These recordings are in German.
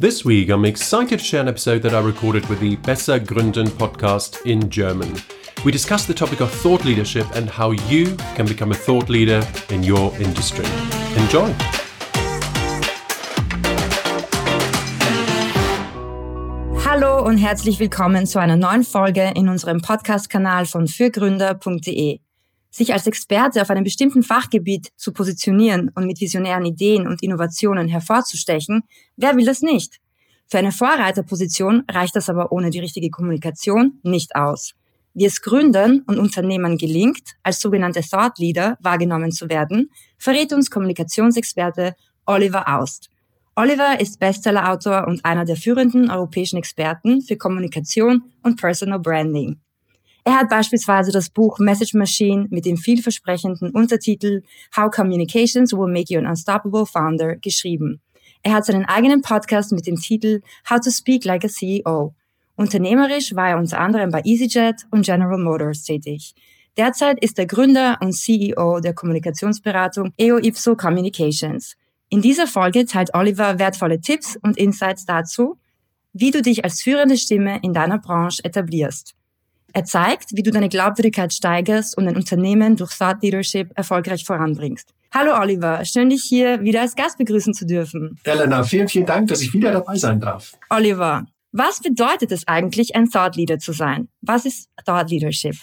This week, I'm excited to share an episode that I recorded with the Besser Gründen podcast in German. We discuss the topic of thought leadership and how you can become a thought leader in your industry. Enjoy! Hallo und herzlich willkommen zu einer neuen Folge in unserem Podcast-Kanal von fürgründer.de. Sich als Experte auf einem bestimmten Fachgebiet zu positionieren und mit visionären Ideen und Innovationen hervorzustechen, wer will das nicht? Für eine Vorreiterposition reicht das aber ohne die richtige Kommunikation nicht aus. Wie es Gründern und Unternehmern gelingt, als sogenannte Thought Leader wahrgenommen zu werden, verrät uns Kommunikationsexperte Oliver Aust. Oliver ist Bestsellerautor und einer der führenden europäischen Experten für Kommunikation und Personal Branding. Er hat beispielsweise das Buch Message Machine mit dem vielversprechenden Untertitel How Communications Will Make You an Unstoppable Founder geschrieben. Er hat seinen eigenen Podcast mit dem Titel How to Speak Like a CEO. Unternehmerisch war er unter anderem bei EasyJet und General Motors tätig. Derzeit ist er Gründer und CEO der Kommunikationsberatung EO Ipso Communications. In dieser Folge teilt Oliver wertvolle Tipps und Insights dazu, wie du dich als führende Stimme in deiner Branche etablierst. Er zeigt, wie du deine Glaubwürdigkeit steigerst und ein Unternehmen durch Thought Leadership erfolgreich voranbringst. Hallo Oliver, schön dich hier wieder als Gast begrüßen zu dürfen. Elena, vielen, vielen Dank, dass ich wieder dabei sein darf. Oliver, was bedeutet es eigentlich, ein Thought Leader zu sein? Was ist Thought Leadership?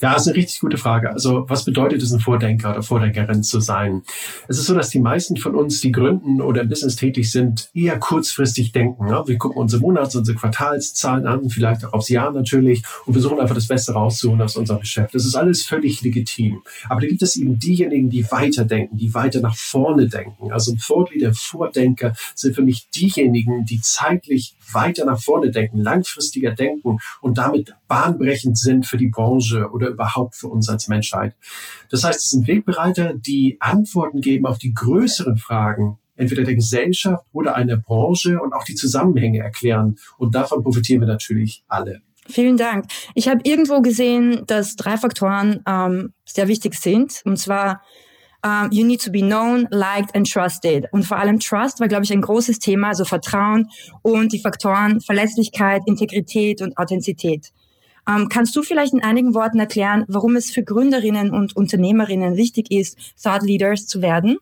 Ja, das ist eine richtig gute Frage. Also, was bedeutet es, ein Vordenker oder Vordenkerin zu sein? Es ist so, dass die meisten von uns, die gründen oder im Business tätig sind, eher kurzfristig denken. Wir gucken unsere Monats-, unsere Quartalszahlen an, vielleicht auch aufs Jahr natürlich und versuchen einfach das Beste rauszuholen aus unserem Geschäft. Das ist alles völlig legitim. Aber da gibt es eben diejenigen, die weiterdenken, die weiter nach vorne denken. Also ein Thought Leader, Vordenker sind für mich diejenigen, die zeitlich weiter nach vorne denken, langfristiger denken und damit bahnbrechend sind für die Branche oder überhaupt für uns als Menschheit. Das heißt, es sind Wegbereiter, die Antworten geben auf die größeren Fragen entweder der Gesellschaft oder einer Branche und auch die Zusammenhänge erklären. Und davon profitieren wir natürlich alle. Vielen Dank. Ich habe irgendwo gesehen, dass drei Faktoren ähm, sehr wichtig sind. Und zwar um, you need to be known, liked and trusted. Und vor allem Trust war, glaube ich, ein großes Thema, also Vertrauen und die Faktoren Verlässlichkeit, Integrität und Authentizität. Um, kannst du vielleicht in einigen Worten erklären, warum es für Gründerinnen und Unternehmerinnen wichtig ist, Thought Leaders zu werden?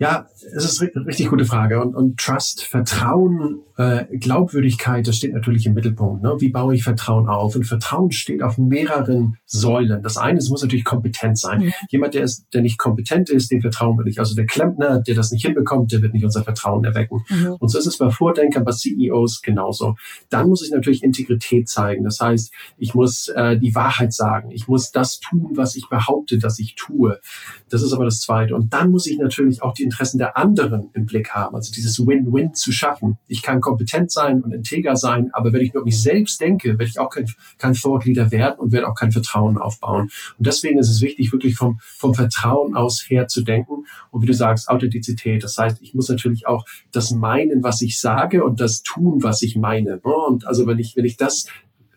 Ja, es ist eine richtig gute Frage. Und, und Trust, Vertrauen, äh, Glaubwürdigkeit, das steht natürlich im Mittelpunkt. Ne? Wie baue ich Vertrauen auf? Und Vertrauen steht auf mehreren Säulen. Das eine, es muss natürlich kompetent sein. Mhm. Jemand, der, ist, der nicht kompetent ist, dem vertrauen wir nicht. Also der Klempner, der das nicht hinbekommt, der wird nicht unser Vertrauen erwecken. Mhm. Und so ist es bei Vordenkern, bei CEOs genauso. Dann muss ich natürlich Integrität zeigen. Das heißt, ich muss äh, die Wahrheit sagen. Ich muss das tun, was ich behaupte, dass ich tue. Das ist aber das Zweite. Und dann muss ich natürlich auch die Interessen der anderen im Blick haben. Also dieses Win-Win zu schaffen. Ich kann kompetent sein und integer sein, aber wenn ich nur mich selbst denke, werde ich auch kein, kein Thought Leader werden und werde auch kein Vertrauen aufbauen. Und deswegen ist es wichtig, wirklich vom, vom Vertrauen aus her zu denken. Und wie du sagst, Authentizität. Das heißt, ich muss natürlich auch das meinen, was ich sage und das tun, was ich meine. Und also wenn ich, wenn ich das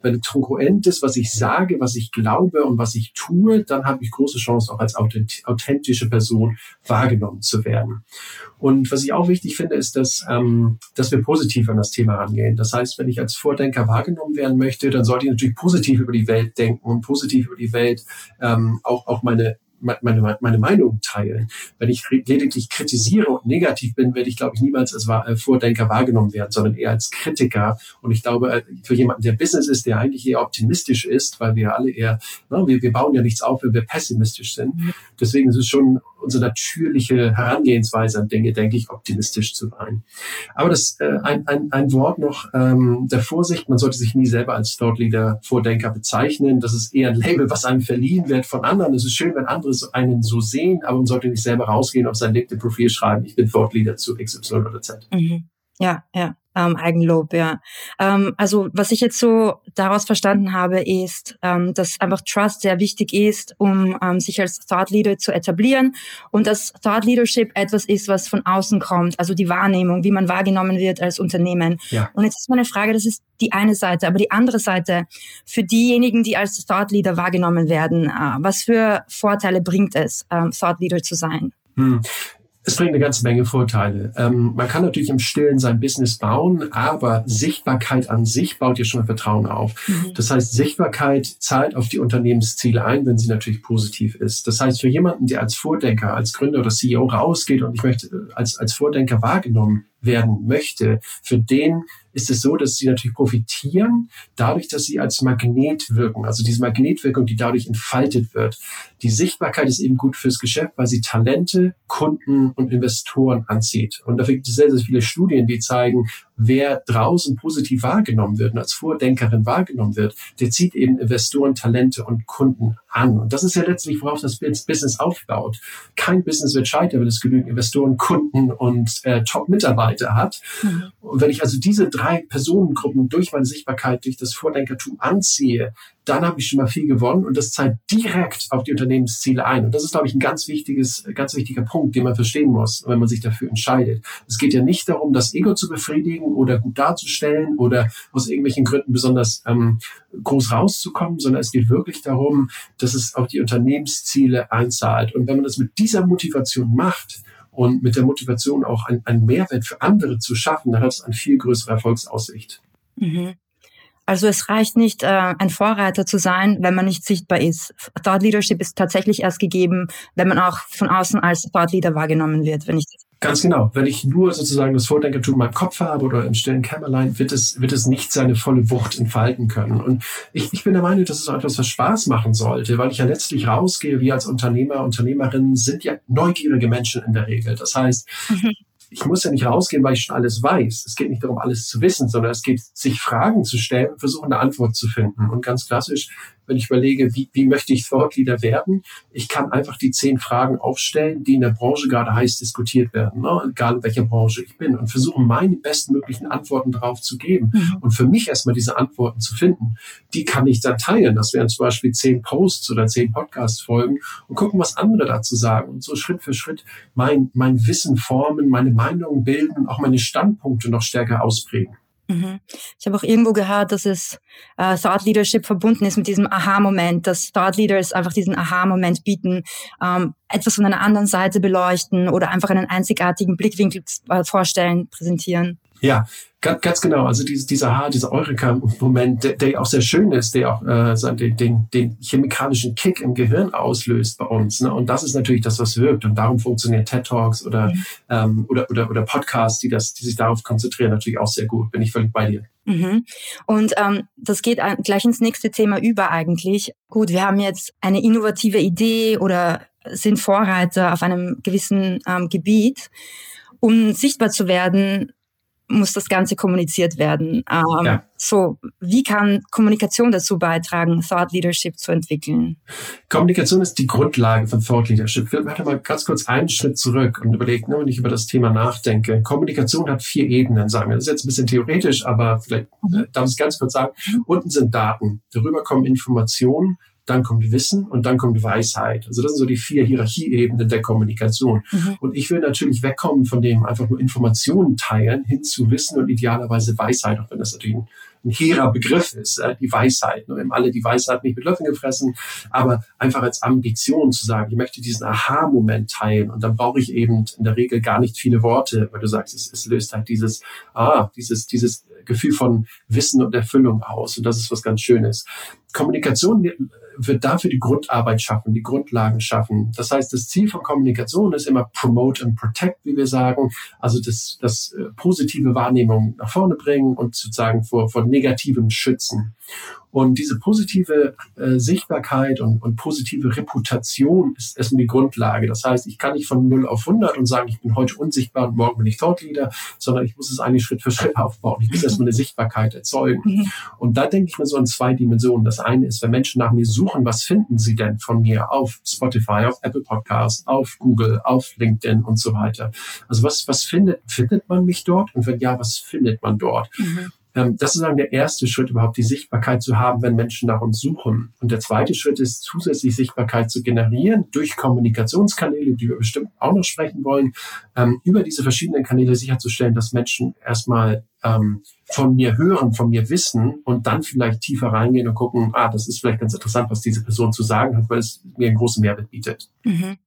wenn es kongruent ist, was ich sage, was ich glaube und was ich tue, dann habe ich große Chance, auch als authentische Person wahrgenommen zu werden. Und was ich auch wichtig finde, ist, dass, ähm, dass wir positiv an das Thema rangehen. Das heißt, wenn ich als Vordenker wahrgenommen werden möchte, dann sollte ich natürlich positiv über die Welt denken und positiv über die Welt ähm, auch, auch meine meine, meine Meinung teilen. Wenn ich lediglich kritisiere und negativ bin, werde ich, glaube ich, niemals als äh, Vordenker wahrgenommen werden, sondern eher als Kritiker. Und ich glaube, äh, für jemanden, der Business ist, der eigentlich eher optimistisch ist, weil wir alle eher, ne, wir, wir bauen ja nichts auf, wenn wir pessimistisch sind. Mhm. Deswegen ist es schon unsere natürliche Herangehensweise an Dinge, denke ich, optimistisch zu sein. Aber das äh, ein, ein, ein Wort noch ähm, der Vorsicht, man sollte sich nie selber als Thought Leader, Vordenker bezeichnen. Das ist eher ein Label, was einem verliehen wird von anderen. Es ist schön, wenn andere einen so sehen, aber man sollte nicht selber rausgehen auf sein LinkedIn-Profil schreiben, ich bin Thought Leader zu XY oder Z. Mhm. Ja, ja ähm, Eigenlob, ja. Ähm, also was ich jetzt so daraus verstanden habe, ist, ähm, dass einfach Trust sehr wichtig ist, um ähm, sich als Thought Leader zu etablieren und dass Thought Leadership etwas ist, was von außen kommt, also die Wahrnehmung, wie man wahrgenommen wird als Unternehmen. Ja. Und jetzt ist meine Frage, das ist die eine Seite, aber die andere Seite, für diejenigen, die als Thought Leader wahrgenommen werden, äh, was für Vorteile bringt es, ähm, Thought Leader zu sein? Hm Es bringt eine ganze Menge Vorteile. Ähm, man kann natürlich im Stillen sein Business bauen, aber Sichtbarkeit an sich baut ja schon mal Vertrauen auf. Mhm. Das heißt, Sichtbarkeit zahlt auf die Unternehmensziele ein, wenn sie natürlich positiv ist. Das heißt, für jemanden, der als Vordenker, als Gründer oder CEO rausgeht und ich möchte äh, als, als Vordenker wahrgenommen werden möchte, für den ist es so, dass sie natürlich profitieren, dadurch, dass sie als Magnet wirken. Also diese Magnetwirkung, die dadurch entfaltet wird. Die Sichtbarkeit ist eben gut fürs Geschäft, weil sie Talente, Kunden und Investoren anzieht. Und da gibt es sehr, sehr viele Studien, die zeigen, wer draußen positiv wahrgenommen wird und als Vordenkerin wahrgenommen wird, der zieht eben Investoren, Talente und Kunden an. Und das ist ja letztlich, worauf das Business aufbaut. Kein Business wird scheitern, wenn es genügend Investoren, Kunden und äh, Top-Mitarbeiter hat. Mhm. Und wenn ich also diese drei Personengruppen durch meine Sichtbarkeit, durch das Vordenkertum anziehe, dann habe ich schon mal viel gewonnen und das zahlt direkt auf die Unternehmensziele ein. Und das ist, glaube ich, ein ganz wichtiges, ganz wichtiger Punkt, den man verstehen muss, wenn man sich dafür entscheidet. Es geht ja nicht darum, das Ego zu befriedigen oder gut darzustellen oder aus irgendwelchen Gründen besonders ähm, groß rauszukommen, sondern es geht wirklich darum, dass es auf die Unternehmensziele einzahlt. Und wenn man das mit dieser Motivation macht, und mit der Motivation auch einen Mehrwert für andere zu schaffen, dann hat es eine viel größere Erfolgsaussicht. Mhm. Also es reicht nicht, äh, ein Vorreiter zu sein, wenn man nicht sichtbar ist. Thought Leadership ist tatsächlich erst gegeben, wenn man auch von außen als Thought Leader wahrgenommen wird. Wenn ich Ganz genau. Wenn ich nur sozusagen das Vordenkertum in meinem Kopf habe oder im stillen Kämmerlein, wird es, wird es nicht seine volle Wucht entfalten können. Und ich, ich bin der Meinung, dass es auch etwas, was Spaß machen sollte, weil ich ja letztlich rausgehe, wir als Unternehmer, Unternehmerinnen sind ja neugierige Menschen in der Regel. Das heißt, mhm ich muss ja nicht rausgehen, weil ich schon alles weiß. Es geht nicht darum, alles zu wissen, sondern es geht, sich Fragen zu stellen und versuchen, eine Antwort zu finden. Und ganz klassisch wenn ich überlege, wie, wie möchte ich Thought Leader werden, ich kann einfach die zehn Fragen aufstellen, die in der Branche gerade heiß diskutiert werden, ne? egal in welcher Branche ich bin, und versuchen, meine bestmöglichen Antworten darauf zu geben. Mhm. Und für mich erstmal diese Antworten zu finden, die kann ich dann teilen. Das wären zum Beispiel zehn Posts oder zehn Podcast-Folgen und gucken, was andere dazu sagen und so Schritt für Schritt mein, mein Wissen formen, meine Meinungen bilden, auch meine Standpunkte noch stärker ausprägen. Mhm. Ich habe auch irgendwo gehört, dass es äh, Thought Leadership verbunden ist mit diesem Aha-Moment, dass Thought Leaders einfach diesen Aha-Moment bieten, ähm, etwas von einer anderen Seite beleuchten oder einfach einen einzigartigen Blickwinkel äh, vorstellen, präsentieren. Ja, ganz, ganz genau. Also diese, dieser Aha, dieser Eureka-Moment, der, der auch sehr schön ist, der auch äh, den, den, den chemikalischen Kick im Gehirn auslöst bei uns. Ne? Und das ist natürlich das, was wirkt. Und darum funktionieren TED Talks oder, mhm. ähm, oder, oder, oder Podcasts, die, das, die sich darauf konzentrieren, natürlich auch sehr gut. Bin ich völlig bei dir. Mhm. Und ähm, das geht gleich ins nächste Thema über eigentlich. Gut, wir haben jetzt eine innovative Idee oder sind Vorreiter auf einem gewissen ähm, Gebiet. Um sichtbar zu werden, muss das Ganze kommuniziert werden. Ähm, ja. So, wie kann Kommunikation dazu beitragen, Thought Leadership zu entwickeln? Kommunikation ist die Grundlage von Thought Leadership. Ich werde mal ganz kurz einen Schritt zurück und überlegen, ne, wenn ich über das Thema nachdenke. Kommunikation hat vier Ebenen, sagen wir. Das ist jetzt ein bisschen theoretisch, aber vielleicht äh, darf ich es ganz kurz sagen. Unten sind Daten. Darüber kommen Informationen dann kommt Wissen und dann kommt Weisheit. Also das sind so die vier Hierarchieebenen der Kommunikation. Mhm. Und ich will natürlich wegkommen von dem einfach nur Informationen teilen hin zu Wissen und idealerweise Weisheit, auch wenn das natürlich ein, ein hehrer Begriff ist, äh, die Weisheit. Wir haben alle die Weisheit nicht mit Löffeln gefressen, aber einfach als Ambition zu sagen, ich möchte diesen Aha-Moment teilen und dann brauche ich eben in der Regel gar nicht viele Worte, weil du sagst, es, es löst halt dieses, ah, dieses, dieses Gefühl von Wissen und Erfüllung aus. Und das ist was ganz Schönes. Kommunikation wird dafür die Grundarbeit schaffen, die Grundlagen schaffen. Das heißt, das Ziel von Kommunikation ist immer promote and protect, wie wir sagen. Also das, das äh, positive Wahrnehmung nach vorne bringen und sozusagen vor, vor negativem schützen. Und diese positive äh, Sichtbarkeit und, und positive Reputation ist erstmal die Grundlage. Das heißt, ich kann nicht von 0 auf 100 und sagen, ich bin heute unsichtbar und morgen bin ich Thought Leader, sondern ich muss es eigentlich Schritt für Schritt aufbauen. Ich muss erstmal eine Sichtbarkeit erzeugen. Mhm. Und da denke ich mir so in zwei Dimensionen. Das eine ist, wenn Menschen nach mir suchen, was finden sie denn von mir auf Spotify, auf Apple Podcast, auf Google, auf LinkedIn und so weiter. Also was, was findet, findet man mich dort? Und wenn ja, was findet man dort? Mhm. Ähm, das ist dann der erste Schritt, überhaupt die Sichtbarkeit zu haben, wenn Menschen nach uns suchen. Und der zweite Schritt ist, zusätzlich Sichtbarkeit zu generieren durch Kommunikationskanäle, die wir bestimmt auch noch sprechen wollen, ähm, über diese verschiedenen Kanäle sicherzustellen, dass Menschen erstmal ähm, von mir hören, von mir wissen und dann vielleicht tiefer reingehen und gucken, ah, das ist vielleicht ganz interessant, was diese Person zu sagen hat, weil es mir einen großen Mehrwert bietet. Mhm.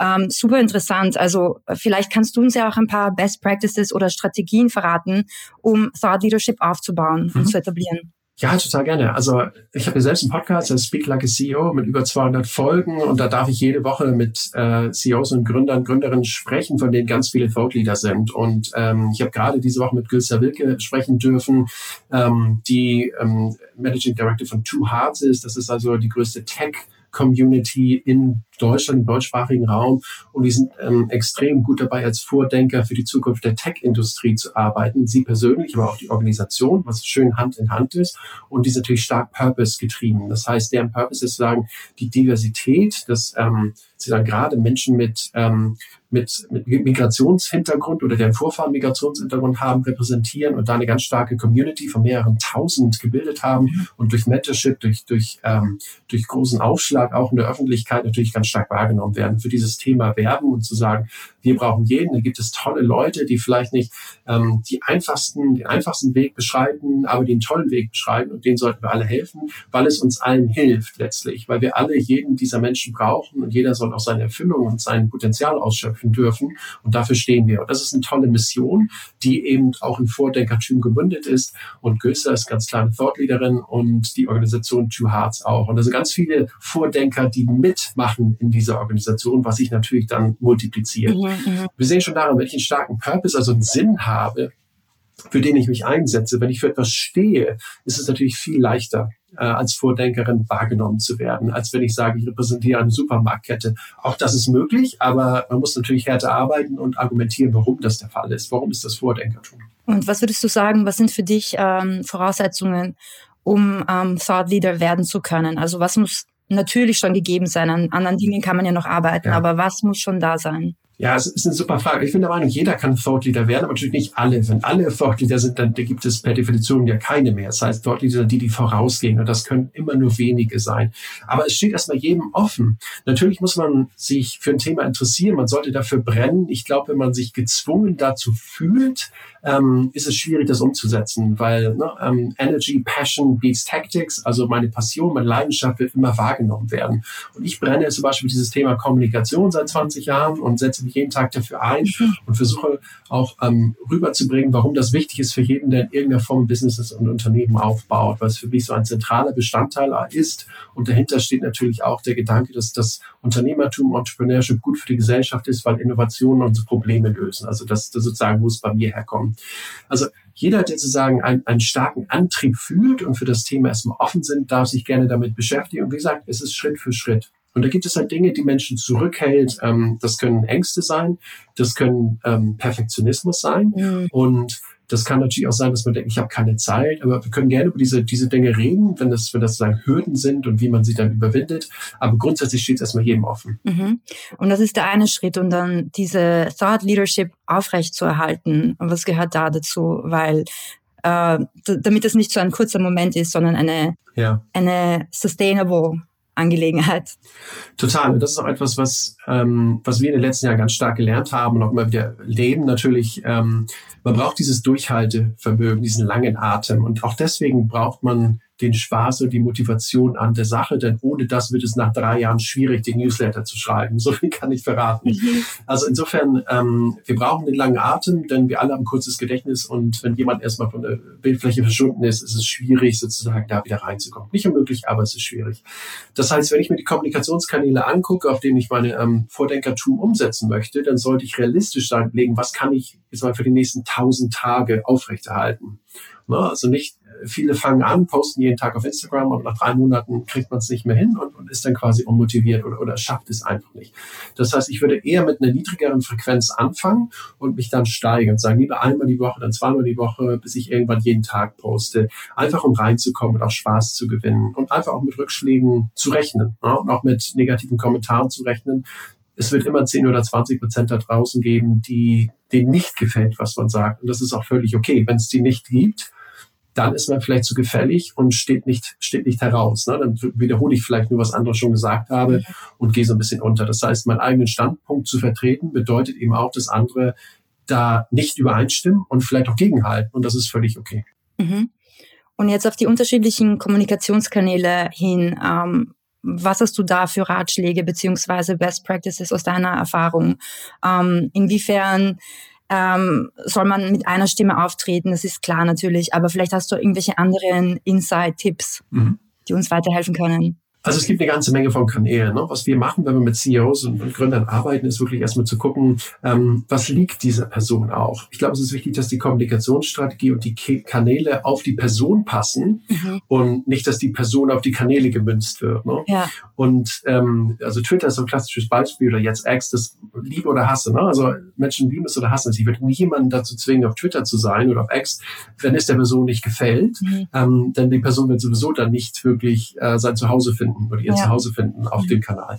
Ähm, super interessant. Also vielleicht kannst du uns ja auch ein paar Best Practices oder Strategien verraten, um Thought Leadership aufzubauen mhm. und zu etablieren. Ja, total gerne. Also ich habe ja selbst einen Podcast, der Speak Like a CEO, mit über 200 Folgen und da darf ich jede Woche mit äh, CEOs und Gründern, Gründerinnen sprechen, von denen ganz viele Thought Leader sind. Und ähm, ich habe gerade diese Woche mit Gülsa Wilke sprechen dürfen, ähm, die ähm, Managing Director von Two Hearts ist. Das ist also die größte Tech Community in Deutschland, im deutschsprachigen Raum. Und die sind ähm, extrem gut dabei, als Vordenker für die Zukunft der Tech-Industrie zu arbeiten. Sie persönlich, aber auch die Organisation, was schön Hand in Hand ist. Und die sind natürlich stark Purpose getrieben. Das heißt, deren Purpose ist sagen, die Diversität, dass ähm, sie dann gerade Menschen mit, ähm, mit, mit Migrationshintergrund oder deren Vorfahren Migrationshintergrund haben, repräsentieren und da eine ganz starke Community von mehreren tausend gebildet haben und durch Mentorship, durch, durch, ähm, durch großen Aufschlag auch in der Öffentlichkeit natürlich ganz stark wahrgenommen werden, für dieses Thema werben und zu sagen, wir brauchen jeden. Da gibt es tolle Leute, die vielleicht nicht ähm, die einfachsten, den einfachsten Weg beschreiten, aber den tollen Weg beschreiten und denen sollten wir alle helfen, weil es uns allen hilft letztlich, weil wir alle jeden dieser Menschen brauchen und jeder soll auch seine Erfüllung und sein Potenzial ausschöpfen dürfen und dafür stehen wir. Und das ist eine tolle Mission, die eben auch in Vordenkertum gebündet ist und Göster ist ganz klar eine Thought und die Organisation Two Hearts auch. Und also ganz viele Vordenker, die mitmachen in dieser Organisation, was sich natürlich dann multipliziert. Mhm, mhm. Wir sehen schon daran, wenn ich einen starken Purpose, also einen Sinn habe, für den ich mich einsetze, wenn ich für etwas stehe, ist es natürlich viel leichter, äh, als Vordenkerin wahrgenommen zu werden, als wenn ich sage, ich repräsentiere eine Supermarktkette. Auch das ist möglich, aber man muss natürlich härter arbeiten und argumentieren, warum das der Fall ist. Warum ist das Vordenkertum? Und was würdest du sagen, was sind für dich ähm, Voraussetzungen, um ähm, Thought Leader werden zu können? Also was muss natürlich schon gegeben sein. An anderen Dingen kann man ja noch arbeiten, ja. aber was muss schon da sein? Ja, es ist eine super Frage. Ich bin der Meinung, jeder kann Thought Leader werden, aber natürlich nicht alle. Wenn alle Thought Leader sind, dann gibt es per Definition ja keine mehr. Das heißt, Thought Leader sind die, die vorausgehen und das können immer nur wenige sein. Aber es steht erstmal jedem offen. Natürlich muss man sich für ein Thema interessieren, man sollte dafür brennen. Ich glaube, wenn man sich gezwungen dazu fühlt, ähm, ist es schwierig, das umzusetzen, weil ne, ähm, Energy, Passion beats Tactics, also meine Passion, meine Leidenschaft wird immer wahrgenommen werden. Und ich brenne zum Beispiel dieses Thema Kommunikation seit 20 Jahren und setze mich jeden Tag dafür ein mhm. und versuche auch ähm, rüberzubringen, warum das wichtig ist für jeden, der in irgendeiner Form Businesses und Unternehmen aufbaut, weil es für mich so ein zentraler Bestandteil ist. Und dahinter steht natürlich auch der Gedanke, dass das Unternehmertum, Entrepreneurship gut für die Gesellschaft ist, weil Innovationen unsere Probleme lösen. Also das, das sozusagen muss bei mir herkommen. Also jeder, der sozusagen einen, einen starken Antrieb fühlt und für das Thema erstmal offen sind, darf sich gerne damit beschäftigen. Und wie gesagt, es ist Schritt für Schritt. Und da gibt es halt Dinge, die Menschen zurückhält. Ähm, das können Ängste sein, das können ähm, Perfektionismus sein. Mhm. Und das kann natürlich auch sein, dass man denkt, ich habe keine Zeit, aber wir können gerne über diese, diese Dinge reden, wenn das, wenn das sozusagen Hürden sind und wie man sie dann überwindet. Aber grundsätzlich steht es erstmal jedem offen. Mhm. Und das ist der eine Schritt und dann diese Thought Leadership aufrechtzuerhalten. Und was gehört da dazu? Weil äh, damit es nicht so ein kurzer Moment ist, sondern eine, ja. eine sustainable Angelegenheit. Total. Und das ist auch etwas, was, ähm, was wir in den letzten Jahren ganz stark gelernt haben und auch immer wieder leben. Natürlich, ähm, man braucht dieses Durchhaltevermögen, diesen langen Atem. Und auch deswegen braucht man den Spaß und die Motivation an der Sache, denn ohne das wird es nach drei Jahren schwierig, den Newsletter zu schreiben. So viel kann ich verraten. Mhm. Also insofern, ähm, wir brauchen den langen Atem, denn wir alle haben kurzes Gedächtnis und wenn jemand erstmal von der Bildfläche verschwunden ist, ist es schwierig, sozusagen da wieder reinzukommen. Nicht unmöglich, aber es ist schwierig. Das heißt, wenn ich mir die Kommunikationskanäle angucke, auf denen ich meine ähm, Vordenkertum umsetzen möchte, dann sollte ich realistisch sagen, was kann ich jetzt mal für die nächsten tausend Tage aufrechterhalten. Ne? Also nicht viele fangen an, posten jeden Tag auf Instagram und nach drei Monaten kriegt man es nicht mehr hin und, und, ist dann quasi unmotiviert oder, oder schafft es einfach nicht. Das heißt, ich würde eher mit einer niedrigeren Frequenz anfangen und mich dann steigern. Sagen lieber einmal die Woche, dann zweimal die Woche, bis ich irgendwann jeden Tag poste. Einfach um reinzukommen und auch Spaß zu gewinnen und einfach auch mit Rückschlägen zu rechnen ja, und auch mit negativen Kommentaren zu rechnen. Es wird immer 10 oder 20 Prozent da draußen geben, die denen nicht gefällt, was man sagt. Und das ist auch völlig okay. Wenn es die nicht gibt, dann ist man vielleicht zu gefällig und steht nicht, steht nicht heraus. Ne? Dann wiederhole ich vielleicht nur, was andere schon gesagt habe und gehe so ein bisschen unter. Das heißt, meinen eigenen Standpunkt zu vertreten, bedeutet eben auch, dass andere da nicht übereinstimmen und vielleicht auch gegenhalten. Und das ist völlig okay. Mhm. Und jetzt auf die unterschiedlichen Kommunikationskanäle hin. Ähm, was hast du da für Ratschläge beziehungsweise Best Practices aus deiner Erfahrung? Ähm, inwiefern ähm, soll man mit einer Stimme auftreten? Das ist klar natürlich, aber vielleicht hast du irgendwelche anderen Inside-Tipps, mhm. die uns weiterhelfen können. Also es gibt eine ganze Menge von Kanälen. Ne? Was wir machen, wenn wir mit CEOs und, und Gründern arbeiten, ist wirklich erstmal zu gucken, ähm, was liegt dieser Person auch. Ich glaube, es ist wichtig, dass die Kommunikationsstrategie und die Kanäle auf die Person passen mhm. und nicht, dass die Person auf die Kanäle gemünzt wird. Ne? Ja. Und ähm, also Twitter ist so ein klassisches Beispiel oder jetzt X, das Liebe oder Hasse. Ne? Also Menschen lieben es oder hassen es. Ich würde niemanden dazu zwingen, auf Twitter zu sein oder auf X, wenn es der Person nicht gefällt. Mhm. Ähm, denn die Person wird sowieso dann nicht wirklich äh, sein Zuhause finden finden oder ihr ja. Zuhause finden auf dem Kanal.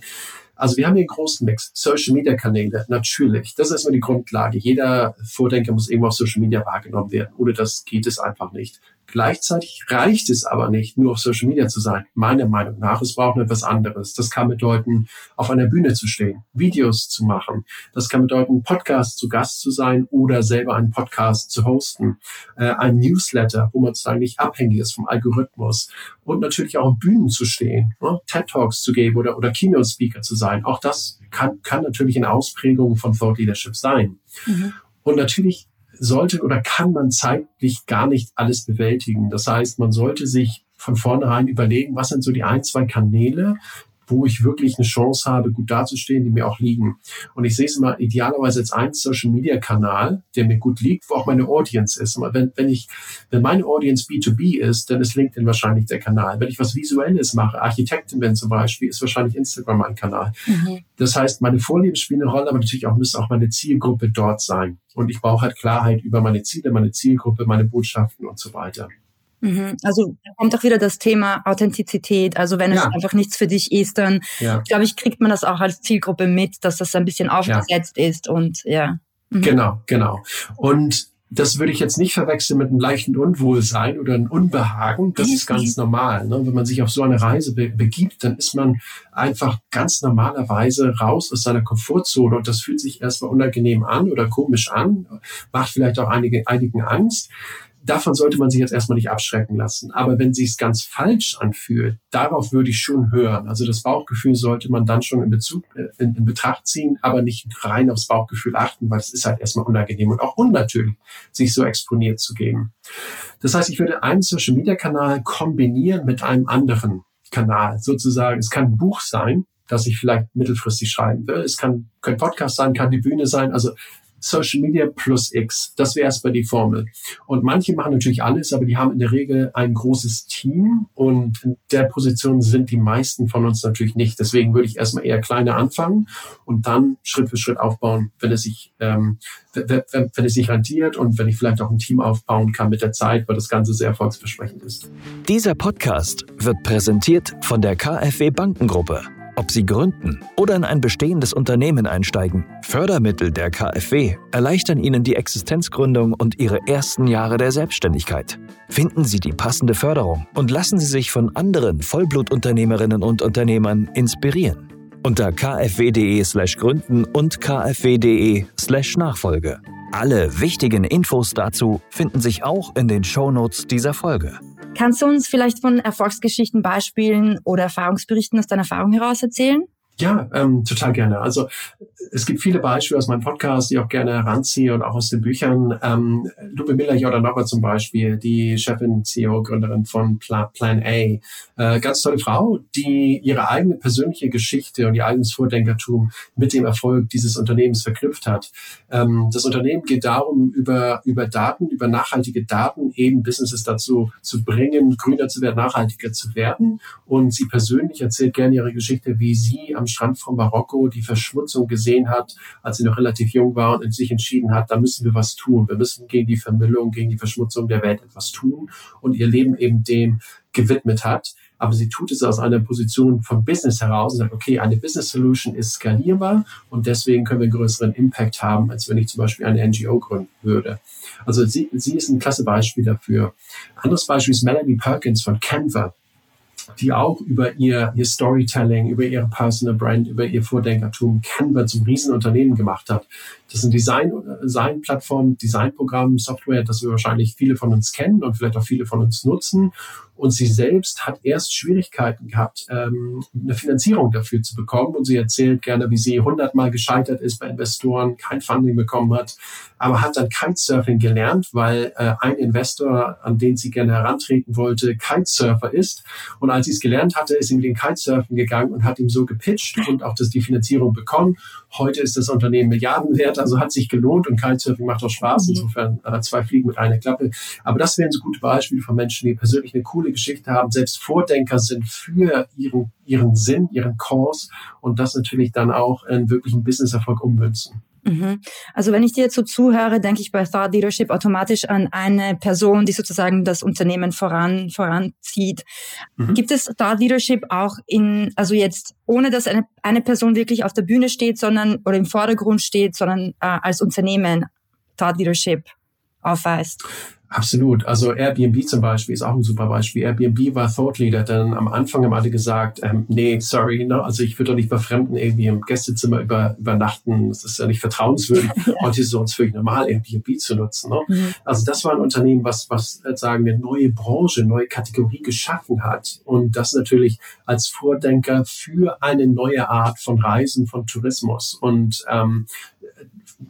Also wir haben hier einen großen Mix. Social Media Kanäle, natürlich. Das ist erstmal die Grundlage. Jeder Vordenker muss irgendwo auf Social Media wahrgenommen werden. Ohne das geht es einfach nicht. Gleichzeitig reicht es aber nicht, nur auf Social Media zu sein. Meiner Meinung nach, es braucht etwas anderes. Das kann bedeuten, auf einer Bühne zu stehen, Videos zu machen. Das kann bedeuten, Podcast zu Gast zu sein oder selber einen Podcast zu hosten. Äh, ein Newsletter, wo man sozusagen nicht abhängig ist vom Algorithmus. Und natürlich auch auf Bühnen zu stehen, ne? TED Talks zu geben oder, oder Keynote Speaker zu sein. Auch das kann, kann natürlich eine Ausprägung von Thought Leadership sein. Mhm. Und natürlich sollte oder kann man zeitlich gar nicht alles bewältigen. Das heißt, man sollte sich von vornherein überlegen, was sind so die ein, zwei Kanäle, wo ich wirklich eine Chance habe, gut dazustehen, die mir auch liegen. Und ich sehe es immer idealerweise als ein Social Media Kanal, der mir gut liegt, wo auch meine Audience ist. wenn, wenn ich, wenn meine Audience B2B ist, dann ist LinkedIn wahrscheinlich der Kanal. Wenn ich was Visuelles mache, Architektin bin zum Beispiel, ist wahrscheinlich Instagram mein Kanal. Mhm. Das heißt, meine Vorlieben spielen eine Rolle, aber natürlich auch müsste auch meine Zielgruppe dort sein. Und ich brauche halt Klarheit über meine Ziele, meine Zielgruppe, meine Botschaften und so weiter. Mhm. Also da kommt auch wieder das Thema Authentizität. Also wenn es ja. einfach nichts für dich ist, dann ja. glaube ich, kriegt man das auch als Zielgruppe mit, dass das ein bisschen aufgesetzt ja. ist und ja. Mhm. Genau, genau. Und das würde ich jetzt nicht verwechseln mit einem leichten Unwohlsein oder einem Unbehagen. Das ist ganz normal. Ne? Wenn man sich auf so eine Reise be begibt, dann ist man einfach ganz normalerweise raus aus seiner Komfortzone und das fühlt sich erstmal unangenehm an oder komisch an, macht vielleicht auch einige, einigen Angst davon sollte man sich jetzt erstmal nicht abschrecken lassen. Aber wenn sich es ganz falsch anfühlt, darauf würde ich schon hören. Also das Bauchgefühl sollte man dann schon in, Bezug, äh, in, in Betracht ziehen, aber nicht rein aufs Bauchgefühl achten, weil es ist halt erstmal unangenehm und auch unnatürlich, sich so exponiert zu geben. Das heißt, ich würde einen Social Media Kanal kombinieren mit einem anderen Kanal. Sozusagen, es kann ein Buch sein, das ich vielleicht mittelfristig schreiben will. Es kann, kann Podcast sein, kann die Bühne sein. Also Social Media plus X. Das wäre erstmal die Formel. Und manche machen natürlich alles, aber die haben in der Regel ein großes Team und in der Position sind die meisten von uns natürlich nicht. Deswegen würde ich erstmal eher kleiner anfangen und dann Schritt für Schritt aufbauen, wenn es sich, ähm, wenn, es sich rentiert und wenn ich vielleicht auch ein Team aufbauen kann mit der Zeit, weil das Ganze sehr erfolgsversprechend ist. Dieser Podcast wird präsentiert von der KfW Bankengruppe. Ob Sie gründen oder in ein bestehendes Unternehmen einsteigen, Fördermittel der KfW erleichtern Ihnen die Existenzgründung und Ihre ersten Jahre der Selbstständigkeit. Finden Sie die passende Förderung und lassen Sie sich von anderen Vollblutunternehmerinnen und Unternehmern inspirieren. Unter kfw.de/slash gründen und kfw.de/slash Nachfolge. Alle wichtigen Infos dazu finden sich auch in den Shownotes dieser Folge. Kannst du uns vielleicht von Erfolgsgeschichten, Beispielen oder Erfahrungsberichten aus deiner Erfahrung heraus erzählen? Ja, ähm, total gerne. Also es gibt viele Beispiele aus meinem Podcast, die ich auch gerne heranziehe und auch aus den Büchern. Ähm, Lupe Miller-Jordanova zum Beispiel, die Chefin, CEO, Gründerin von Plan, A. Äh, ganz tolle Frau, die ihre eigene persönliche Geschichte und ihr eigenes Vordenkertum mit dem Erfolg dieses Unternehmens verknüpft hat. Ähm, das Unternehmen geht darum, über, über Daten, über nachhaltige Daten eben Businesses dazu zu bringen, grüner zu werden, nachhaltiger zu werden. Und sie persönlich erzählt gerne ihre Geschichte, wie sie am Strand von Marokko die Verschmutzung gesehen hat, als sie noch relativ jung war und sich entschieden hat, da müssen wir was tun. Wir müssen gegen die Vermüllung, gegen die Verschmutzung der Welt etwas tun und ihr Leben eben dem gewidmet hat. Aber sie tut es aus einer Position vom Business heraus und sagt, okay, eine Business Solution ist skalierbar und deswegen können wir einen größeren Impact haben, als wenn ich zum Beispiel eine NGO gründen würde. Also sie, sie ist ein klasse Beispiel dafür. Anderes Beispiel ist Melanie Perkins von Canva die auch über ihr, ihr Storytelling, über ihre Personal Brand, über ihr Vordenkertum Canva zum Riesenunternehmen gemacht hat. Das ein Design, Design-Plattform, Designprogramm, Software, das wir wahrscheinlich viele von uns kennen und vielleicht auch viele von uns nutzen. Und sie selbst hat erst Schwierigkeiten gehabt, ähm, eine Finanzierung dafür zu bekommen. Und sie erzählt gerne, wie sie hundertmal gescheitert ist bei Investoren, kein Funding bekommen hat, aber hat dann Kitesurfing gelernt, weil äh, ein Investor, an den sie gerne herantreten wollte, Kitesurfer ist. Und als sie es gelernt hatte, ist sie mit dem Kitesurfen gegangen und hat ihm so gepitcht und auch das, die Finanzierung bekommen. Heute ist das Unternehmen Milliarden wert, also hat sich gelohnt und Kitesurfing macht auch Spaß. Mhm. Insofern äh, zwei Fliegen mit einer Klappe. Aber das wären so gute Beispiele von Menschen, die persönlich eine coole Geschichte haben, selbst Vordenker sind für ihren, ihren Sinn, ihren Kurs und das natürlich dann auch in wirklichen Businesserfolg ummünzen. Mhm. Also wenn ich dir jetzt so zuhöre, denke ich bei Thought Leadership automatisch an eine Person, die sozusagen das Unternehmen voran, voranzieht. Mhm. Gibt es Thought Leadership auch in, also jetzt ohne dass eine, eine Person wirklich auf der Bühne steht, sondern oder im Vordergrund steht, sondern äh, als Unternehmen Thought Leadership aufweist? Absolut. Also Airbnb zum Beispiel ist auch ein super Beispiel. Airbnb war Thought Leader, denn am Anfang haben alle gesagt, ähm, nee, sorry, no, also ich würde doch nicht bei Fremden irgendwie im Gästezimmer über, übernachten. Das ist ja nicht vertrauenswürdig. Heute ist es uns völlig normal, Airbnb zu nutzen. Ne? Mhm. Also das war ein Unternehmen, was, was äh, sagen wir, neue Branche, neue Kategorie geschaffen hat. Und das natürlich als Vordenker für eine neue Art von Reisen, von Tourismus. Und ähm,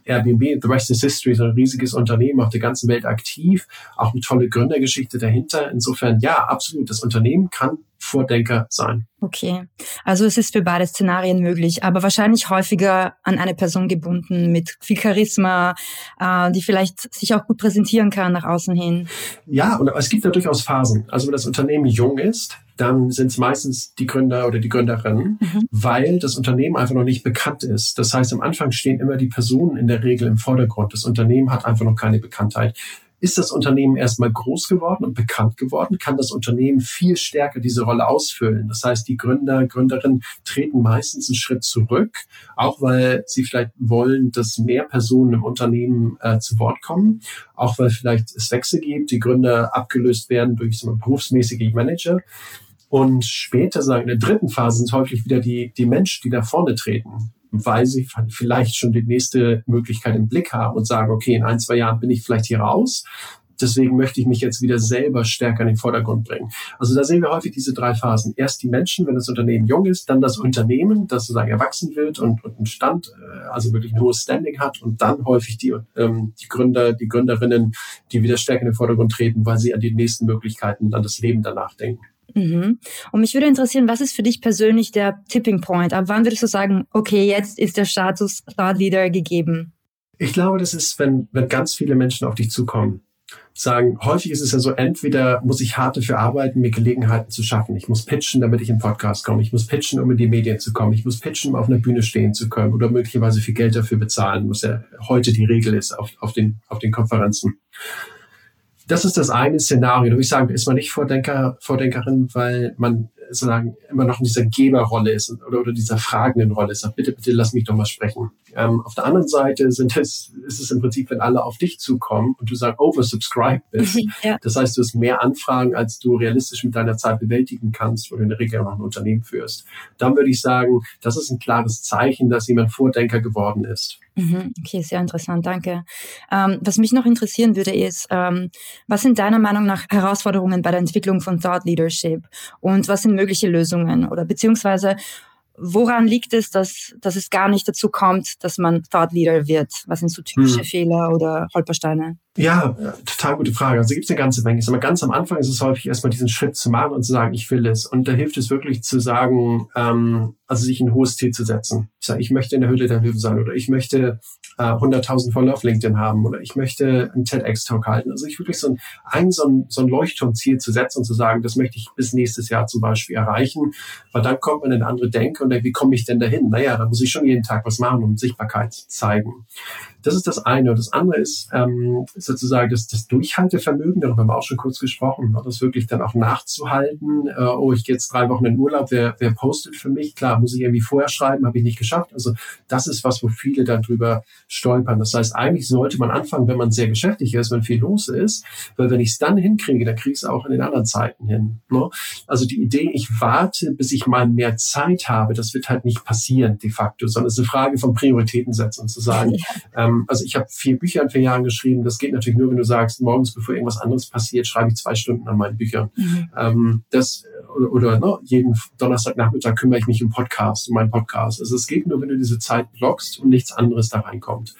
Airbnb, The Rest is History, so ein riesiges Unternehmen auf der ganzen Welt aktiv, auch eine tolle Gründergeschichte dahinter. Insofern, ja, absolut, das Unternehmen kann Vordenker sein. Okay, also es ist für beide Szenarien möglich, aber wahrscheinlich häufiger an eine Person gebunden mit viel Charisma, äh, die vielleicht sich auch gut präsentieren kann nach außen hin. Ja, und es gibt da durchaus Phasen. Also wenn das Unternehmen jung ist, dann sind es meistens die Gründer oder die Gründerinnen, mhm. weil das Unternehmen einfach noch nicht bekannt ist. Das heißt, am Anfang stehen immer die Personen in der Regel im Vordergrund. Das Unternehmen hat einfach noch keine Bekanntheit. Ist das Unternehmen erstmal groß geworden und bekannt geworden, kann das Unternehmen viel stärker diese Rolle ausfüllen. Das heißt, die Gründer, Gründerinnen treten meistens einen Schritt zurück, auch weil sie vielleicht wollen, dass mehr Personen im Unternehmen äh, zu Wort kommen, auch weil vielleicht es Wechsel gibt, die Gründer abgelöst werden durch so berufsmäßige Manager. Und später, sagen in der dritten Phase, sind häufig wieder die, die Menschen, die da vorne treten weil sie vielleicht schon die nächste Möglichkeit im Blick haben und sagen, okay, in ein, zwei Jahren bin ich vielleicht hier raus. Deswegen möchte ich mich jetzt wieder selber stärker in den Vordergrund bringen. Also da sehen wir häufig diese drei Phasen. Erst die Menschen, wenn das Unternehmen jung ist, dann das Unternehmen, das sozusagen erwachsen wird und, und einen Stand, äh, also wirklich ein hohes Standing hat und dann häufig die, ähm, die Gründer, die Gründerinnen, die wieder stärker in den Vordergrund treten, weil sie an die nächsten Möglichkeiten, an das Leben danach denken. Mhm. Und mich würde interessieren, was ist für dich persönlich der Tipping Point? Ab wann würdest du sagen, okay, jetzt ist der Status Thought Leader gegeben? Ich glaube, das ist, wenn, wenn ganz viele Menschen auf dich zukommen. Sagen, häufig ist es ja so, entweder muss ich hart dafür arbeiten, mir Gelegenheiten zu schaffen. Ich muss pitchen, damit ich in Podcast komme. Ich muss pitchen, um in die Medien zu kommen. Ich muss pitchen, um auf einer Bühne stehen zu können oder möglicherweise viel Geld dafür bezahlen, was ja heute die Regel ist auf, auf, den, auf den Konferenzen. Das ist das eine Szenario. Da würde ich sagen, ist man nicht Vordenker, Vordenkerin, weil man sozusagen immer noch in dieser Geberrolle ist oder, oder dieser fragenden Rolle ist. Bitte, bitte lass mich doch mal sprechen. Ähm, auf der anderen Seite sind es, ist es im Prinzip, wenn alle auf dich zukommen und du sagst, oversubscribed bist. ja. Das heißt, du hast mehr Anfragen, als du realistisch mit deiner Zeit bewältigen kannst, wo du in der Regel noch ein Unternehmen führst. Dann würde ich sagen, das ist ein klares Zeichen, dass jemand Vordenker geworden ist. Mhm. Okay, sehr interessant, danke. Ähm, was mich noch interessieren würde, ist, ähm, was sind deiner Meinung nach Herausforderungen bei der Entwicklung von Thought Leadership und was sind mögliche Lösungen oder beziehungsweise woran liegt es, dass, dass es gar nicht dazu kommt, dass man Thought Leader wird? Was sind so typische hm. Fehler oder Holpersteine? Ja, total gute Frage. Also gibt es eine ganze Menge. Aber ganz am Anfang ist es häufig erstmal diesen Schritt zu machen und zu sagen, ich will es. Und da hilft es wirklich zu sagen, ähm, also sich ein hohes Ziel zu setzen. Ich sage, ich möchte in der Hülle der Löwen sein oder ich möchte äh, 100.000 Follower auf LinkedIn haben oder ich möchte einen TEDx-Talk halten. Also ich wirklich so ein, ein, so ein, so ein Leuchtturmziel zu setzen und zu sagen, das möchte ich bis nächstes Jahr zum Beispiel erreichen, weil dann kommt man in eine andere Denke und denkt, wie komme ich denn dahin? Naja, da muss ich schon jeden Tag was machen, um Sichtbarkeit zu zeigen. Das ist das eine. Und das andere ist ähm, sozusagen das, das Durchhaltevermögen, darüber haben wir auch schon kurz gesprochen, ne? das wirklich dann auch nachzuhalten. Äh, oh, ich gehe jetzt drei Wochen in Urlaub, wer, wer postet für mich? Klar, muss ich irgendwie vorher schreiben, habe ich nicht geschafft. Also das ist was, wo viele dann drüber stolpern. Das heißt, eigentlich sollte man anfangen, wenn man sehr geschäftig ist, wenn viel los ist, weil wenn ich es dann hinkriege, dann kriege ich es auch in den anderen Zeiten hin. Ne? Also die Idee, ich warte, bis ich mal mehr Zeit habe, das wird halt nicht passieren de facto, sondern es ist eine Frage von Prioritäten setzen und zu sagen, ja. ähm, also ich habe vier Bücher in vier Jahren geschrieben. Das geht natürlich nur, wenn du sagst, morgens, bevor irgendwas anderes passiert, schreibe ich zwei Stunden an meinen Büchern. Mhm. Ähm, das oder, oder ne, jeden Donnerstagnachmittag kümmere ich mich um Podcast, um meinen Podcast. Also es geht nur, wenn du diese Zeit blockst und nichts anderes da reinkommt.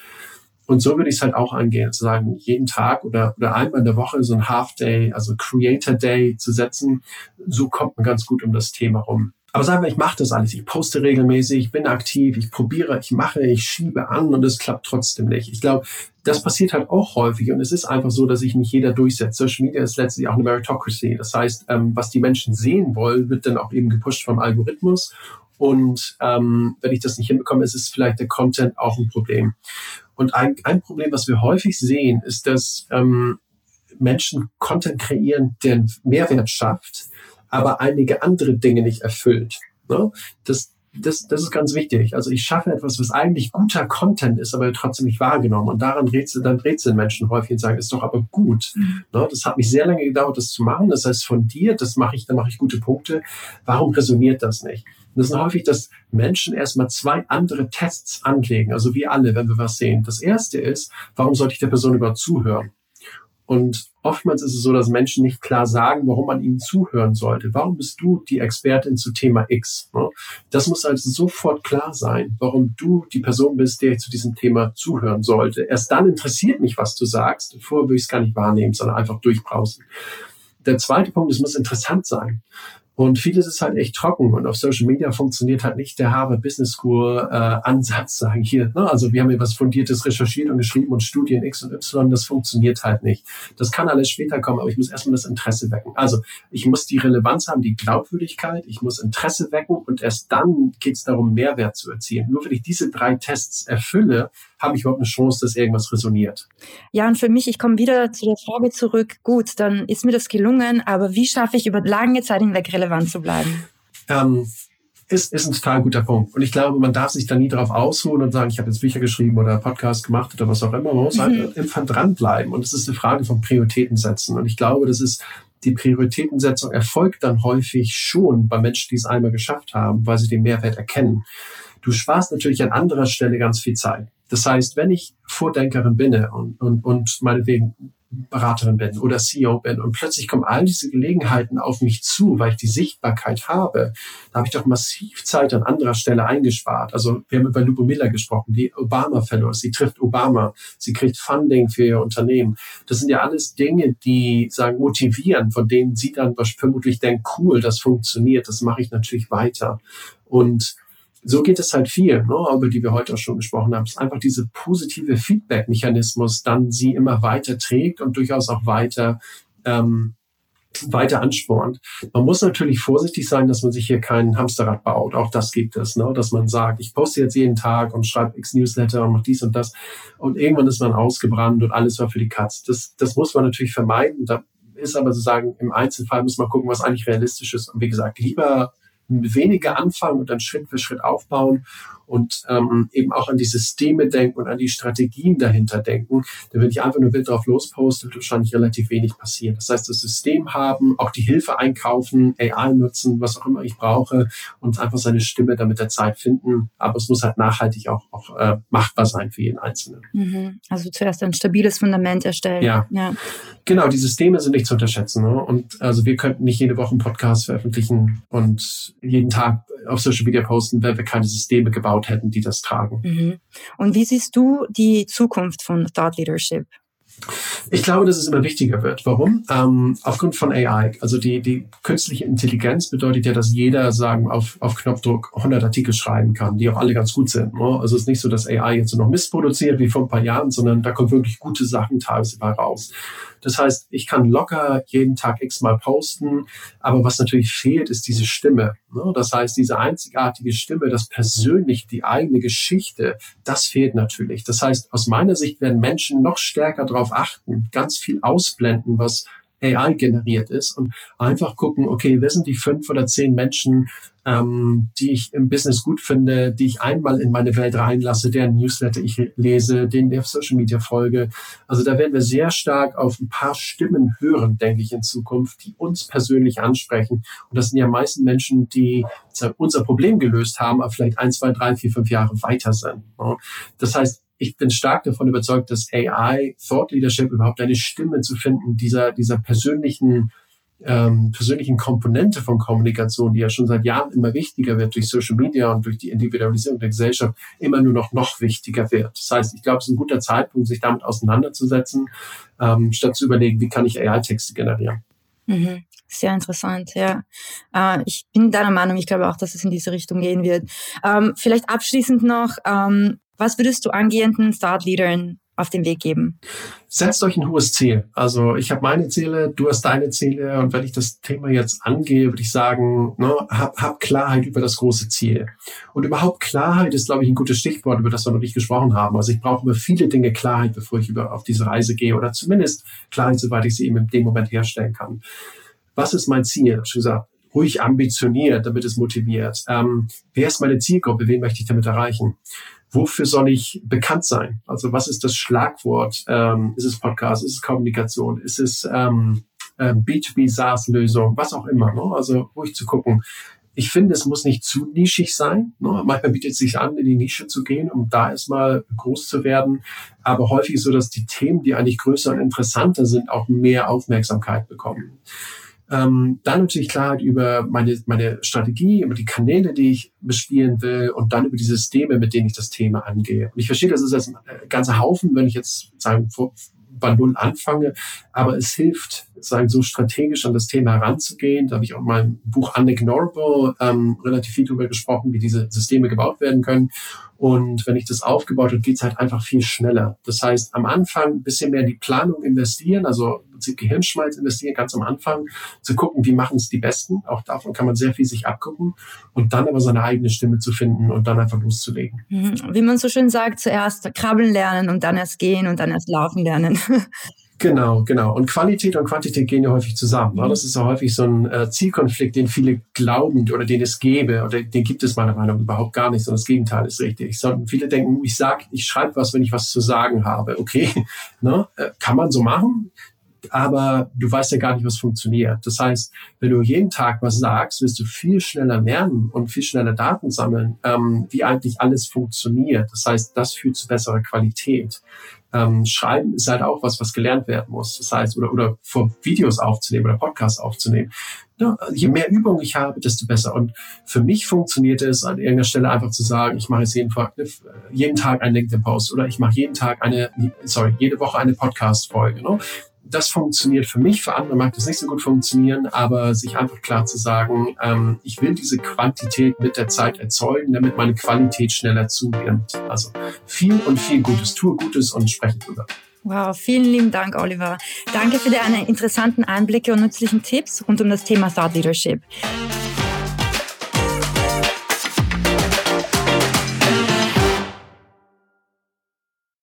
Und so würde ich es halt auch angehen, zu sagen, jeden Tag oder, oder einmal in der Woche so ein Half Day, also Creator Day zu setzen. So kommt man ganz gut um das Thema rum. Aber sagen wir, ich mache das alles. Ich poste regelmäßig, ich bin aktiv, ich probiere, ich mache, ich schiebe an und es klappt trotzdem nicht. Ich glaube, das passiert halt auch häufig und es ist einfach so, dass sich nicht jeder durchsetzt. Social Media ist letztlich auch eine Meritocracy. Das heißt, ähm, was die Menschen sehen wollen, wird dann auch eben gepusht vom Algorithmus. Und ähm, wenn ich das nicht hinbekomme, ist es vielleicht der Content auch ein Problem. Und ein, ein Problem, was wir häufig sehen, ist, dass ähm, Menschen Content kreieren, der Mehrwert schafft, aber einige andere Dinge nicht erfüllt. Ne? Das, das, das ist ganz wichtig. Also ich schaffe etwas, was eigentlich guter Content ist, aber trotzdem nicht wahrgenommen. Und daran rätseln, dann rätseln Menschen häufig und sagen, ist doch aber gut. Mhm. Ne? Das hat mich sehr lange gedauert, das zu machen. Das heißt, von dir, das mache ich, da mache ich gute Punkte. Warum resoniert das nicht? Und das ist häufig, dass Menschen erstmal zwei andere Tests anlegen. Also wie alle, wenn wir was sehen. Das erste ist, warum sollte ich der Person überhaupt zuhören? Und oftmals ist es so, dass Menschen nicht klar sagen, warum man ihnen zuhören sollte. Warum bist du die Expertin zu Thema X? Ne? Das muss also sofort klar sein, warum du die Person bist, der ich zu diesem Thema zuhören sollte. Erst dann interessiert mich, was du sagst. Vorher würde ich es gar nicht wahrnehmen, sondern einfach durchbrausen. Der zweite Punkt, es muss interessant sein. Und vieles ist halt echt trocken und auf Social Media funktioniert halt nicht der Harvard Business School äh, Ansatz, sagen hier. Ne? Also wir haben hier was Fundiertes recherchiert und geschrieben und Studien X und Y, das funktioniert halt nicht. Das kann alles später kommen, aber ich muss erstmal das Interesse wecken. Also ich muss die Relevanz haben, die Glaubwürdigkeit, ich muss Interesse wecken und erst dann geht es darum, Mehrwert zu erzielen. Nur wenn ich diese drei Tests erfülle, habe ich überhaupt eine Chance, dass irgendwas resoniert. Ja, und für mich, ich komme wieder zu der Frage zurück, gut, dann ist mir das gelungen, aber wie schaffe ich über lange Zeit hinweg relevant zu bleiben? Ähm, ist, ist ein total guter Punkt. Und ich glaube, man darf sich da nie darauf ausruhen und sagen, ich habe jetzt Bücher geschrieben oder Podcast gemacht oder was auch immer. Man muss halt mhm. halt einfach dranbleiben. Und es ist eine Frage von Prioritäten setzen. Und ich glaube, das ist die Prioritätensetzung erfolgt dann häufig schon bei Menschen, die es einmal geschafft haben, weil sie den Mehrwert erkennen. Du sparst natürlich an anderer Stelle ganz viel Zeit. Das heißt, wenn ich Vordenkerin bin und, und, und meinetwegen Beraterin bin oder CEO bin und plötzlich kommen all diese Gelegenheiten auf mich zu, weil ich die Sichtbarkeit habe, da habe ich doch massiv Zeit an anderer Stelle eingespart. Also wir haben über Lupo Miller gesprochen, die Obama Fellows, sie trifft Obama, sie kriegt Funding für ihr Unternehmen. Das sind ja alles Dinge, die sagen motivieren, von denen sie dann vermutlich denkt, cool, das funktioniert, das mache ich natürlich weiter. Und so geht es halt viel, ne, über die wir heute auch schon gesprochen haben. Ist einfach diese positive Feedback-Mechanismus dann sie immer weiter trägt und durchaus auch weiter ähm, weiter anspornt. Man muss natürlich vorsichtig sein, dass man sich hier kein Hamsterrad baut. Auch das gibt es, ne? dass man sagt, ich poste jetzt jeden Tag und schreibe X Newsletter und mache dies und das. Und irgendwann ist man ausgebrannt und alles war für die Katz. Das, das muss man natürlich vermeiden. Da ist aber sozusagen im Einzelfall muss man gucken, was eigentlich realistisch ist. Und wie gesagt, lieber weniger anfangen und dann Schritt für Schritt aufbauen und ähm, eben auch an die Systeme denken und an die Strategien dahinter denken. Denn wenn ich einfach nur wild drauf losposte, wird wahrscheinlich relativ wenig passieren. Das heißt, das System haben, auch die Hilfe einkaufen, AI nutzen, was auch immer ich brauche und einfach seine Stimme damit der Zeit finden. Aber es muss halt nachhaltig auch, auch äh, machbar sein für jeden Einzelnen. Mhm. Also zuerst ein stabiles Fundament erstellen. Ja. ja. Genau, die Systeme sind nicht zu unterschätzen. Ne? Und also wir könnten nicht jede Woche einen Podcast veröffentlichen und jeden Tag auf Social Media posten, wenn wir keine Systeme gebaut hätten, die das tragen. Mhm. Und wie siehst du die Zukunft von Thought Leadership? Ich glaube, dass es immer wichtiger wird. Warum? Ähm, aufgrund von AI. Also die, die künstliche Intelligenz bedeutet ja, dass jeder sagen auf, auf Knopfdruck 100 Artikel schreiben kann, die auch alle ganz gut sind. Ne? Also es ist nicht so, dass AI jetzt noch Mist produziert wie vor ein paar Jahren, sondern da kommen wirklich gute Sachen teilweise bei raus. Das heißt, ich kann locker jeden Tag x-mal posten, aber was natürlich fehlt, ist diese Stimme. Ne? Das heißt, diese einzigartige Stimme, das persönlich, die eigene Geschichte, das fehlt natürlich. Das heißt, aus meiner Sicht werden Menschen noch stärker darauf achten, ganz viel ausblenden, was AI generiert ist und einfach gucken, okay, wer sind die fünf oder zehn Menschen, ähm, die ich im Business gut finde, die ich einmal in meine Welt reinlasse, deren Newsletter ich lese, denen ich auf Social Media folge. Also da werden wir sehr stark auf ein paar Stimmen hören, denke ich, in Zukunft, die uns persönlich ansprechen. Und das sind ja meisten Menschen, die unser Problem gelöst haben, aber vielleicht ein, zwei, drei, vier, fünf Jahre weiter sind. Das heißt, ich bin stark davon überzeugt, dass AI, Thought Leadership, überhaupt eine Stimme zu finden, dieser, dieser persönlichen ähm, persönlichen Komponente von Kommunikation, die ja schon seit Jahren immer wichtiger wird durch Social Media und durch die Individualisierung der Gesellschaft, immer nur noch noch wichtiger wird. Das heißt, ich glaube, es ist ein guter Zeitpunkt, sich damit auseinanderzusetzen, ähm, statt zu überlegen, wie kann ich AI-Texte generieren. Mhm. Sehr interessant, ja. Äh, ich bin deiner Meinung, ich glaube auch, dass es in diese Richtung gehen wird. Ähm, vielleicht abschließend noch, ähm, was würdest du angehenden Thought-Leadern auf den Weg geben? Setzt euch ein hohes Ziel. Also ich habe meine Ziele, du hast deine Ziele und wenn ich das Thema jetzt angehe, würde ich sagen, ne, hab, hab Klarheit über das große Ziel. Und überhaupt Klarheit ist, glaube ich, ein gutes Stichwort, über das wir noch nicht gesprochen haben. Also ich brauche über viele Dinge Klarheit, bevor ich über, auf diese Reise gehe oder zumindest Klarheit, soweit ich sie eben in dem Moment herstellen kann. Was ist mein Ziel? Ich gesagt, ruhig ambitioniert, damit es motiviert. Ähm, wer ist meine Zielgruppe? Wen möchte ich damit erreichen? Wofür soll ich bekannt sein? Also was ist das Schlagwort? Ähm, ist es Podcast? Ist es Kommunikation? Ist es ähm, äh, B2B SaaS-Lösung? Was auch immer. Ne? Also ruhig zu gucken. Ich finde, es muss nicht zu nischig sein. Ne? Manchmal bietet es sich an, in die Nische zu gehen, um da erstmal groß zu werden. Aber häufig so, dass die Themen, die eigentlich größer und interessanter sind, auch mehr Aufmerksamkeit bekommen. Ähm, dann natürlich Klarheit über meine, meine Strategie, über die Kanäle, die ich bespielen will und dann über die Systeme, mit denen ich das Thema angehe. Und ich verstehe, das ist jetzt ein äh, ganzer Haufen, wenn ich jetzt sagen, bei Null anfange, aber es hilft, sagen, so strategisch an das Thema heranzugehen. Da habe ich auch in meinem Buch Unignorable ähm, relativ viel darüber gesprochen, wie diese Systeme gebaut werden können. Und wenn ich das aufgebaut habe, geht es halt einfach viel schneller. Das heißt, am Anfang ein bisschen mehr in die Planung investieren, also im Prinzip Gehirnschmalz investieren, ganz am Anfang, zu gucken, wie machen es die Besten. Auch davon kann man sehr viel sich abgucken und dann aber seine eigene Stimme zu finden und dann einfach loszulegen. Mhm. Wie man so schön sagt, zuerst krabbeln lernen und dann erst gehen und dann erst laufen lernen. Genau, genau. Und Qualität und Quantität gehen ja häufig zusammen. Ne? Das ist ja häufig so ein äh, Zielkonflikt, den viele glauben oder den es gäbe oder den gibt es meiner Meinung nach überhaupt gar nicht, sondern das Gegenteil ist richtig. Sondern viele denken, ich sag, ich schreibe was, wenn ich was zu sagen habe. Okay, ne? Äh, kann man so machen aber du weißt ja gar nicht, was funktioniert. Das heißt, wenn du jeden Tag was sagst, wirst du viel schneller lernen und viel schneller Daten sammeln, ähm, wie eigentlich alles funktioniert. Das heißt, das führt zu besserer Qualität. Ähm, Schreiben ist halt auch was, was gelernt werden muss. Das heißt, oder, oder vor Videos aufzunehmen oder Podcasts aufzunehmen. Ja, je mehr Übung ich habe, desto besser. Und für mich funktioniert es an irgendeiner Stelle einfach zu sagen, ich mache jetzt jeden, jeden Tag einen LinkedIn-Post oder ich mache jeden Tag eine, sorry, jede Woche eine Podcast-Folge. Ne? Das funktioniert für mich, für andere mag das nicht so gut funktionieren, aber sich einfach klar zu sagen, ähm, ich will diese Quantität mit der Zeit erzeugen, damit meine Qualität schneller zunimmt. Also viel und viel Gutes, tue Gutes und spreche drüber. Wow, vielen lieben Dank, Oliver. Danke für deine interessanten Einblicke und nützlichen Tipps rund um das Thema Thought Leadership.